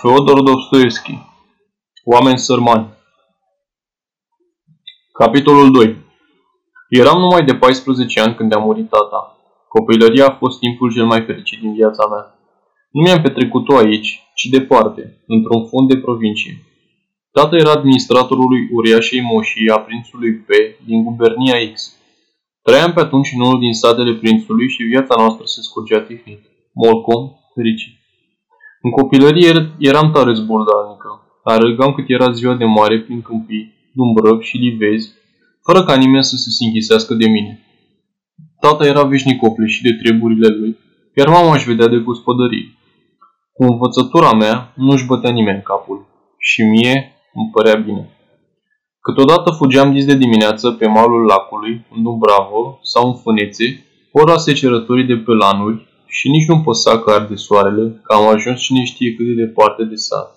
Feodor Dostoevski Oameni sărmani Capitolul 2 Eram numai de 14 ani când a murit tata. Copilăria a fost timpul cel mai fericit din viața mea. Nu mi-am petrecut-o aici, ci departe, într-un fond de provincie. Tata era administratorul uriașei moșii a prințului P din gubernia X. Trăiam pe atunci în unul din satele prințului și viața noastră se scurgea tihnit. Molcom, fericit. În copilărie er- eram tare zburdalnică. Arăgam cât era ziua de mare prin câmpii, dumbrăvi și livezi, fără ca nimeni să se sinchisească de mine. Tata era veșnic și de treburile lui, iar mama își vedea de gospodărie. Cu învățătura mea nu-și bătea nimeni capul și mie îmi părea bine. Câteodată fugeam dis de dimineață pe malul lacului, în Dubravă sau în Fânețe, ora secerătorii de pe lanuri și nici nu păsa că arde soarele, că am ajuns cine știe cât de departe de sat,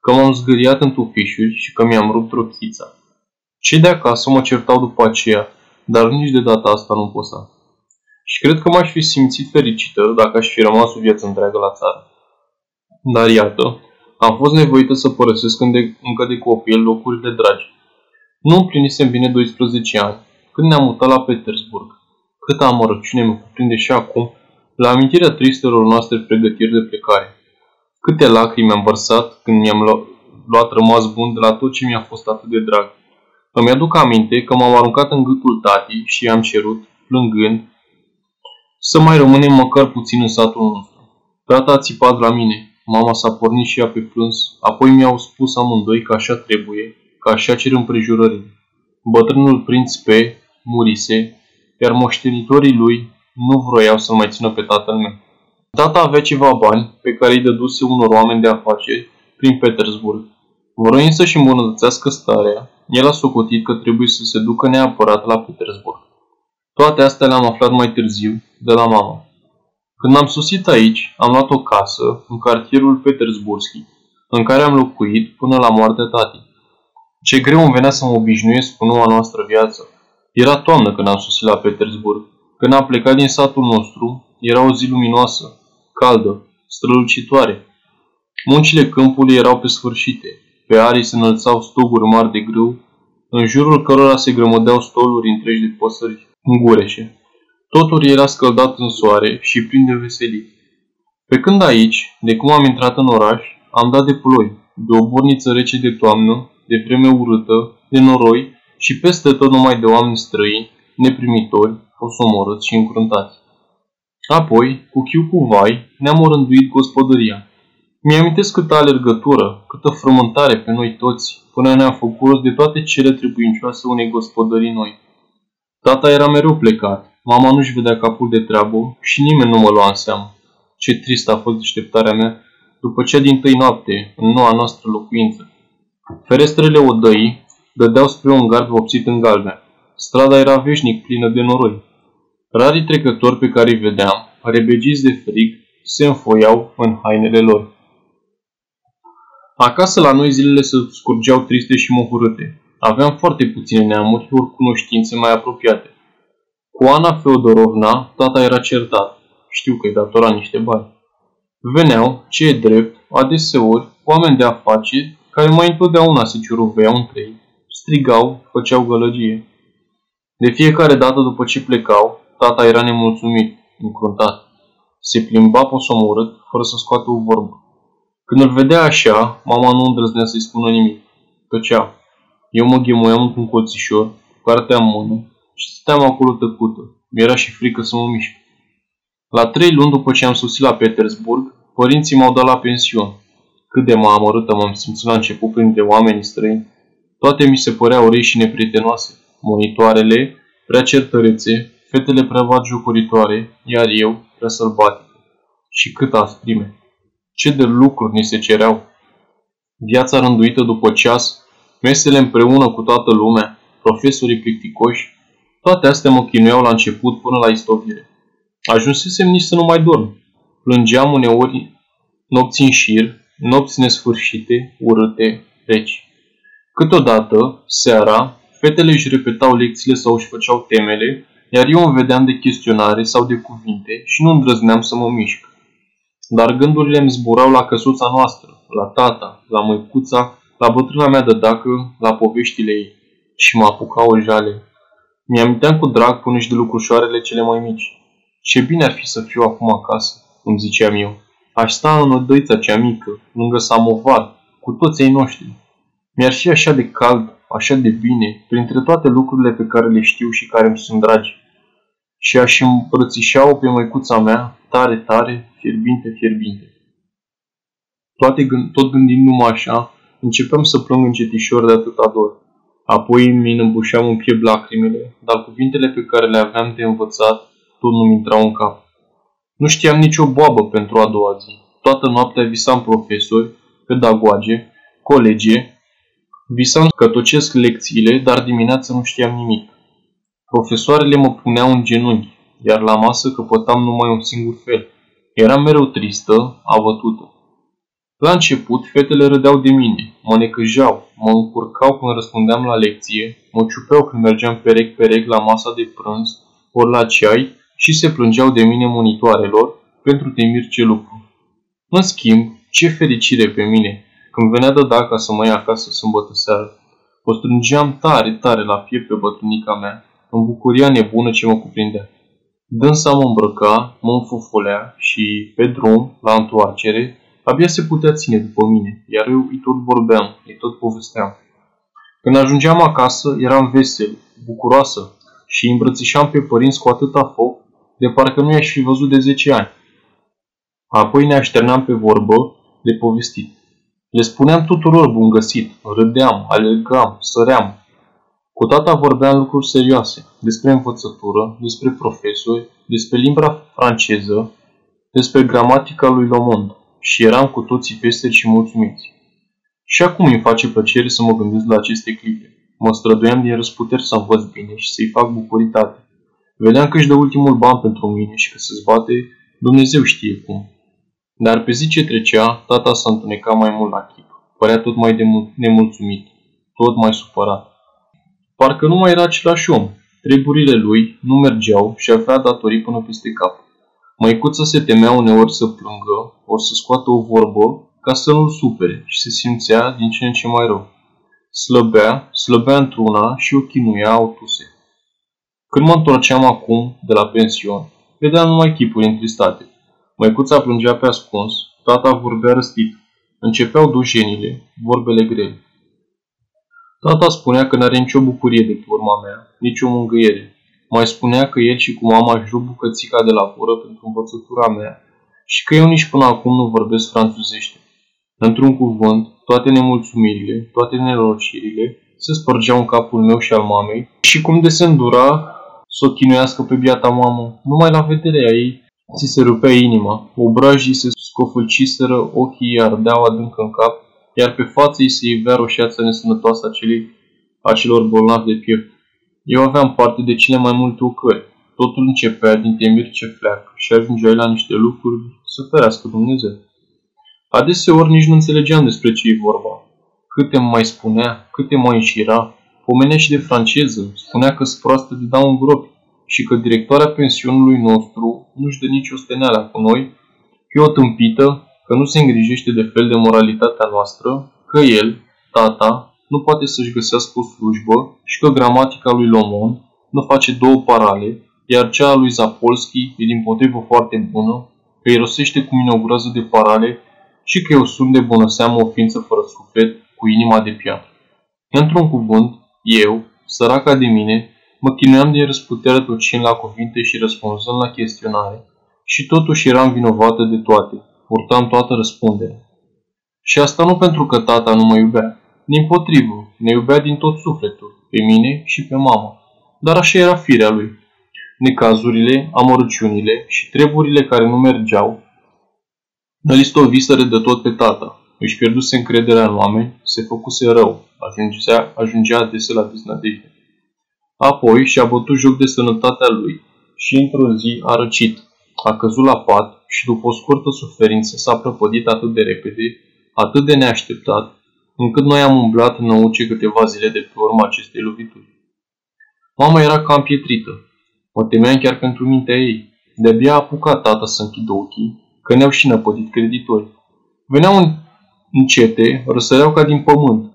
că m-am zgâriat în tufișuri și că mi-am rupt rochița. Cei de acasă mă certau după aceea, dar nici de data asta nu păsa. Și cred că m-aș fi simțit fericită dacă aș fi rămas o viață întreagă la țară. Dar iată, am fost nevoită să părăsesc încă de copil locurile dragi. Nu împlinisem bine 12 ani, când ne-am mutat la Petersburg. Câtă amărăciune mă cuprinde și acum la amintirea tristelor noastre pregătiri de plecare. Câte lacrimi am vărsat când mi-am luat rămas bun de la tot ce mi-a fost atât de drag. Îmi aduc aminte că m-am aruncat în gâtul tatii și i-am cerut, plângând, să mai rămânem măcar puțin în satul nostru. Tata a țipat la mine, mama s-a pornit și ea pe plâns, apoi mi-au spus amândoi că așa trebuie, că așa cer împrejurările. Bătrânul prinț P. murise, iar moștenitorii lui nu vroiau să mai țină pe tatăl meu. Tata avea ceva bani pe care îi dăduse unor oameni de afaceri prin Petersburg. Vrând să-și îmbunătățească starea, el a socotit că trebuie să se ducă neapărat la Petersburg. Toate astea le-am aflat mai târziu de la mama. Când am sosit aici, am luat o casă în cartierul Petersburgski, în care am locuit până la moartea tatii. Ce greu îmi venea să mă obișnuiesc cu noua noastră viață. Era toamnă când am sosit la Petersburg când am plecat din satul nostru, era o zi luminoasă, caldă, strălucitoare. Muncile câmpului erau pe sfârșite. Pe arii se înălțau stoguri mari de grâu, în jurul cărora se grămădeau stoluri întregi de păsări îngureșe. Totul era scăldat în soare și plin de veselie. Pe când aici, de cum am intrat în oraș, am dat de ploi, de o borniță rece de toamnă, de vreme urâtă, de noroi și peste tot numai de oameni străini, neprimitori, fost omorâți și încruntați. Apoi, cu chiu cu vai, ne-am orânduit gospodăria. Mi-amintesc câtă alergătură, câtă frământare pe noi toți, până ne-am făcut de toate cele trebuincioase unei gospodării noi. Tata era mereu plecat, mama nu-și vedea capul de treabă și nimeni nu mă lua în seamă. Ce trist a fost deșteptarea mea după cea din tâi noapte, în noua noastră locuință. Ferestrele odăii dădeau spre un gard vopsit în galben. Strada era veșnic plină de noroi. Rarii trecători pe care îi vedeam, rebegiți de frig, se înfoiau în hainele lor. Acasă la noi zilele se scurgeau triste și mohurâte. Aveam foarte puține neamuri, ori cunoștințe mai apropiate. Cu Ana Feodorovna, tata era certat. Știu că îi datora niște bani. Veneau, ce e drept, adeseori, oameni de afaceri care mai întotdeauna se ciuruveau între ei, strigau, făceau gălăgie. De fiecare dată după ce plecau, Tata era nemulțumit, încruntat. Se plimba posomorât, fără să scoată o vorbă. Când îl vedea așa, mama nu îndrăznea să-i spună nimic. Tăcea. Eu mă ghemuiam cu un colțișor, cartea în mână și stăteam acolo tăcută. Mi-era și frică să mă mișc. La trei luni după ce am sosit la Petersburg, părinții m-au dat la pension. Cât de mă amărâtă m-am simțit la început printre oamenii străini. Toate mi se păreau rei și neprietenoase. Monitoarele, prea certărețe, fetele prea jocuritoare, iar eu prea sălbatic. Și cât asprime! Ce de lucruri ni se cereau! Viața rânduită după ceas, mesele împreună cu toată lumea, profesorii plicticoși, toate astea mă chinuiau la început până la istovire. Ajunsesem nici să nu mai dorm. Plângeam uneori nopți în șir, nopți nesfârșite, urâte, reci. Câteodată, seara, fetele își repetau lecțiile sau își făceau temele iar eu îmi vedeam de chestionare sau de cuvinte și nu îndrăzneam să mă mișc. Dar gândurile îmi zburau la căsuța noastră, la tata, la măicuța, la bătrâna mea de dacă, la poveștile ei. Și mă apuca o jale. Mi-aminteam cu drag până și de lucrușoarele cele mai mici. Ce bine ar fi să fiu acum acasă, îmi ziceam eu. Aș sta în odăița cea mică, lângă samovar, cu toți ei noștri. Mi-ar fi așa de cald, așa de bine, printre toate lucrurile pe care le știu și care îmi sunt dragi. Și aș îmbrățișa-o pe măicuța mea, tare, tare, fierbinte, fierbinte. Toate gând, tot gândindu-mă așa, începeam să plâng încetișor de atâta dor. Apoi îmi înăbușeam în piept lacrimile, dar cuvintele pe care le aveam de învățat tot nu-mi intrau în cap. Nu știam nicio boabă pentru a doua zi. Toată noaptea visam profesori, pedagoage, colegie, visam că tocesc lecțiile, dar dimineața nu știam nimic. Profesoarele mă puneau în genunchi, iar la masă căpătam numai un singur fel. Eram mereu tristă, avătută. La început, fetele râdeau de mine, mă necăjau, mă încurcau când răspundeam la lecție, mă ciupeau când mergeam perec-perec la masa de prânz, ori la ceai și se plângeau de mine monitoarelor pentru temir ce lucru. În schimb, ce fericire pe mine când venea de dacă să mă ia acasă sâmbătă seară. O strângeam tare, tare la piept pe bătrânica mea, în bucuria nebună ce mă cuprindea. Dânsa mă îmbrăca, mă înfufulea și, pe drum, la întoarcere, abia se putea ține după mine, iar eu îi tot vorbeam, îi tot povesteam. Când ajungeam acasă, eram vesel, bucuroasă și îi îmbrățișam pe părinți cu atâta foc, de parcă nu i-aș fi văzut de 10 ani. Apoi ne așternam pe vorbă de povestit. Le spuneam tuturor bun găsit, râdeam, alergam, săream. Cu tata vorbeam lucruri serioase, despre învățătură, despre profesori, despre limba franceză, despre gramatica lui Lomond și eram cu toții veseli și mulțumiți. Și acum îmi face plăcere să mă gândesc la aceste clipe. Mă străduiam din răsputeri să învăț bine și să-i fac bucuritate. Vedeam că își dă ultimul ban pentru mine și că se zbate Dumnezeu știe cum. Dar pe zi ce trecea, tata s-a întunecat mai mult la chip. Părea tot mai de nemulțumit, tot mai supărat. Parcă nu mai era același om. Treburile lui nu mergeau și avea datorii până peste cap. Măicuța se temea uneori să plângă, ori să scoată o vorbă, ca să nu-l supere și se simțea din ce în ce mai rău. Slăbea, slăbea într-una și o chinuia o tuse. Când mă întorceam acum de la pension, vedeam numai chipuri întristate. Măicuța plângea pe ascuns, tata vorbea răstit. Începeau dușenile, vorbele grele. Tata spunea că n-are nicio bucurie de pe urma mea, nicio mângâiere. Mai spunea că el și cu mama își rup bucățica de la gură pentru învățătura mea și că eu nici până acum nu vorbesc franțuzește. Într-un cuvânt, toate nemulțumirile, toate nenorocirile se spărgeau în capul meu și al mamei și cum de se îndura să o chinuiască pe biata mamă, numai la vederea ei ți se rupea inima, obrajii se scofâlciseră, ochii ardeau adânc în cap, iar pe față îi se ivea roșiața nesănătoasă acelei, acelor bolnavi de piept. Eu aveam parte de cele mai multe ocări. Totul începea din temir ce fleacă și ajungeai la niște lucruri să ferească Dumnezeu. Adeseori nici nu înțelegeam despre ce e vorba. Câte mai spunea, câte mai înșira, pomenea și de franceză, spunea că proastă de dau în gropi și că directoarea pensionului nostru nu-și dă nicio steneală cu noi, că e o tâmpită, că nu se îngrijește de fel de moralitatea noastră, că el, tata, nu poate să-și găsească o slujbă și că gramatica lui Lomond nu face două parale, iar cea a lui Zapolski e din potrivă foarte bună, că îi rosește cu mine o groază de parale și că eu sunt de bună seamă o ființă fără suflet, cu inima de piatră. Într-un cuvânt, eu, săraca de mine, mă chinuiam din răsputere tocind la cuvinte și răspunzând la chestionare și totuși eram vinovată de toate, purtam toată răspunderea. Și asta nu pentru că tata nu mă iubea, din potrivă, ne iubea din tot sufletul, pe mine și pe mama. Dar așa era firea lui. Necazurile, amărăciunile și treburile care nu mergeau, îl istoviseră de tot pe tata. Își pierduse încrederea în oameni, se făcuse rău, ajungea, ajungea adesea la deznădejde. Apoi și-a bătut joc de sănătatea lui și într-o zi a răcit. A căzut la pat și după o scurtă suferință s-a prăpădit atât de repede, atât de neașteptat, încât noi am umblat în năuce câteva zile de pe urma acestei lovituri. Mama era cam pietrită. Mă temeam chiar pentru mintea ei. De-abia a apucat tata să închidă ochii, că ne-au și năpădit creditori. Veneau în Încete, răsăreau ca din pământ.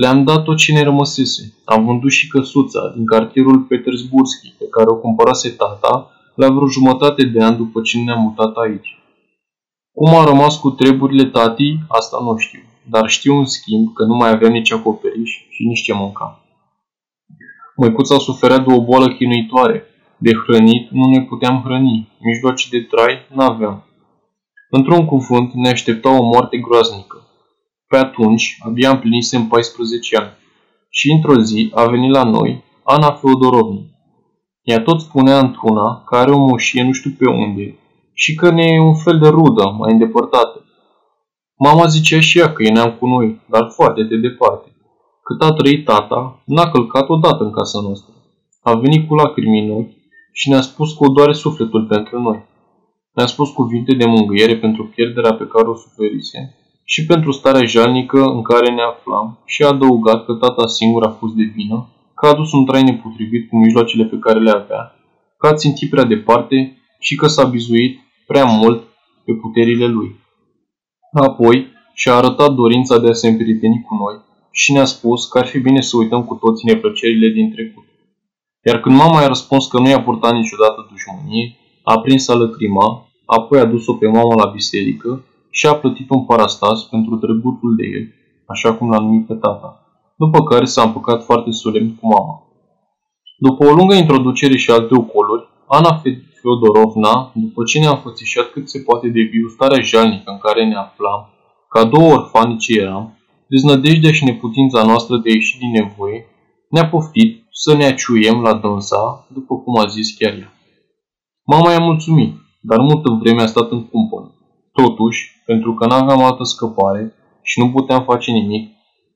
Le-am dat tot ce ne rămăsese. Am vândut și căsuța din cartierul Petersburgski, pe care o cumpărase tata la vreo jumătate de an după ce ne-am mutat aici. Cum a rămas cu treburile tatii, asta nu știu, dar știu în schimb că nu mai aveam nici acoperiș și nici ce mânca. Măicuța suferea de o boală chinuitoare. De hrănit nu ne puteam hrăni, mijloace de trai n-aveam. Într-un cuvânt ne aștepta o moarte groaznică. Pe atunci, abia împlinisem 14 ani. Și într-o zi a venit la noi Ana Feodorovna. Ea tot spunea într-una că are o moșie nu știu pe unde și că ne e un fel de rudă mai îndepărtată. Mama zicea și ea că e neam cu noi, dar foarte de departe. Cât a trăit tata, n-a călcat odată în casa noastră. A venit cu lacrimi în ochi și ne-a spus că o doare sufletul pentru noi. Ne-a spus cuvinte de mângâiere pentru pierderea pe care o suferise și pentru starea jalnică în care ne aflam și a adăugat că tata singur a fost de vină, că a adus un trai nepotrivit cu mijloacele pe care le avea, că a țintit prea departe și că s-a bizuit prea mult pe puterile lui. Apoi și-a arătat dorința de a se împrieteni cu noi și ne-a spus că ar fi bine să uităm cu toții neplăcerile din trecut. Iar când mama i-a răspuns că nu i-a purtat niciodată dușmănie, a prins să lăcrima, apoi a dus-o pe mama la biserică și a plătit un parastas pentru tregutul de el, așa cum l-a numit pe tata, după care s-a împăcat foarte solemn cu mama. După o lungă introducere și alte ocoluri, Ana Feodorovna, după ce ne-a înfățișat cât se poate de viu starea jalnică în care ne aflam, ca două orfani ce eram, deznădejdea și neputința noastră de a ieși din nevoie, ne-a poftit să ne aciuiem la dânsa, după cum a zis chiar ea. Mama i-a mulțumit, dar multă vreme a stat în cumpăn. Totuși, pentru că n-aveam altă scăpare și nu puteam face nimic,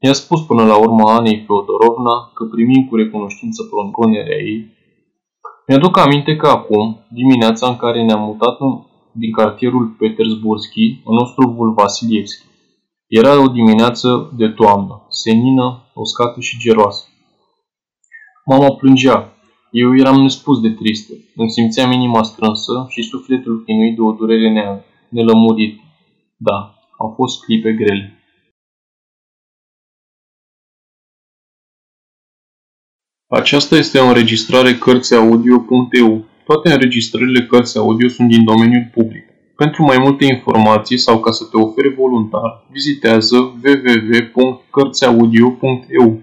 i-a spus până la urmă Anei Feodorovna că primim cu recunoștință propunerea ei mi-aduc aminte că acum, dimineața în care ne-am mutat în, din cartierul Petersburgski în ostruvul Vasilievski, era o dimineață de toamnă, senină, uscată și geroasă. Mama plângea. Eu eram nespus de tristă. Îmi simțeam inima strânsă și sufletul chinuit de o durere nelămurită. Da, au fost clipe grele. Aceasta este o înregistrare Cărțiaudio.eu. Toate înregistrările Cărțiaudio sunt din domeniul public. Pentru mai multe informații sau ca să te oferi voluntar, vizitează www.cărțiaudio.eu.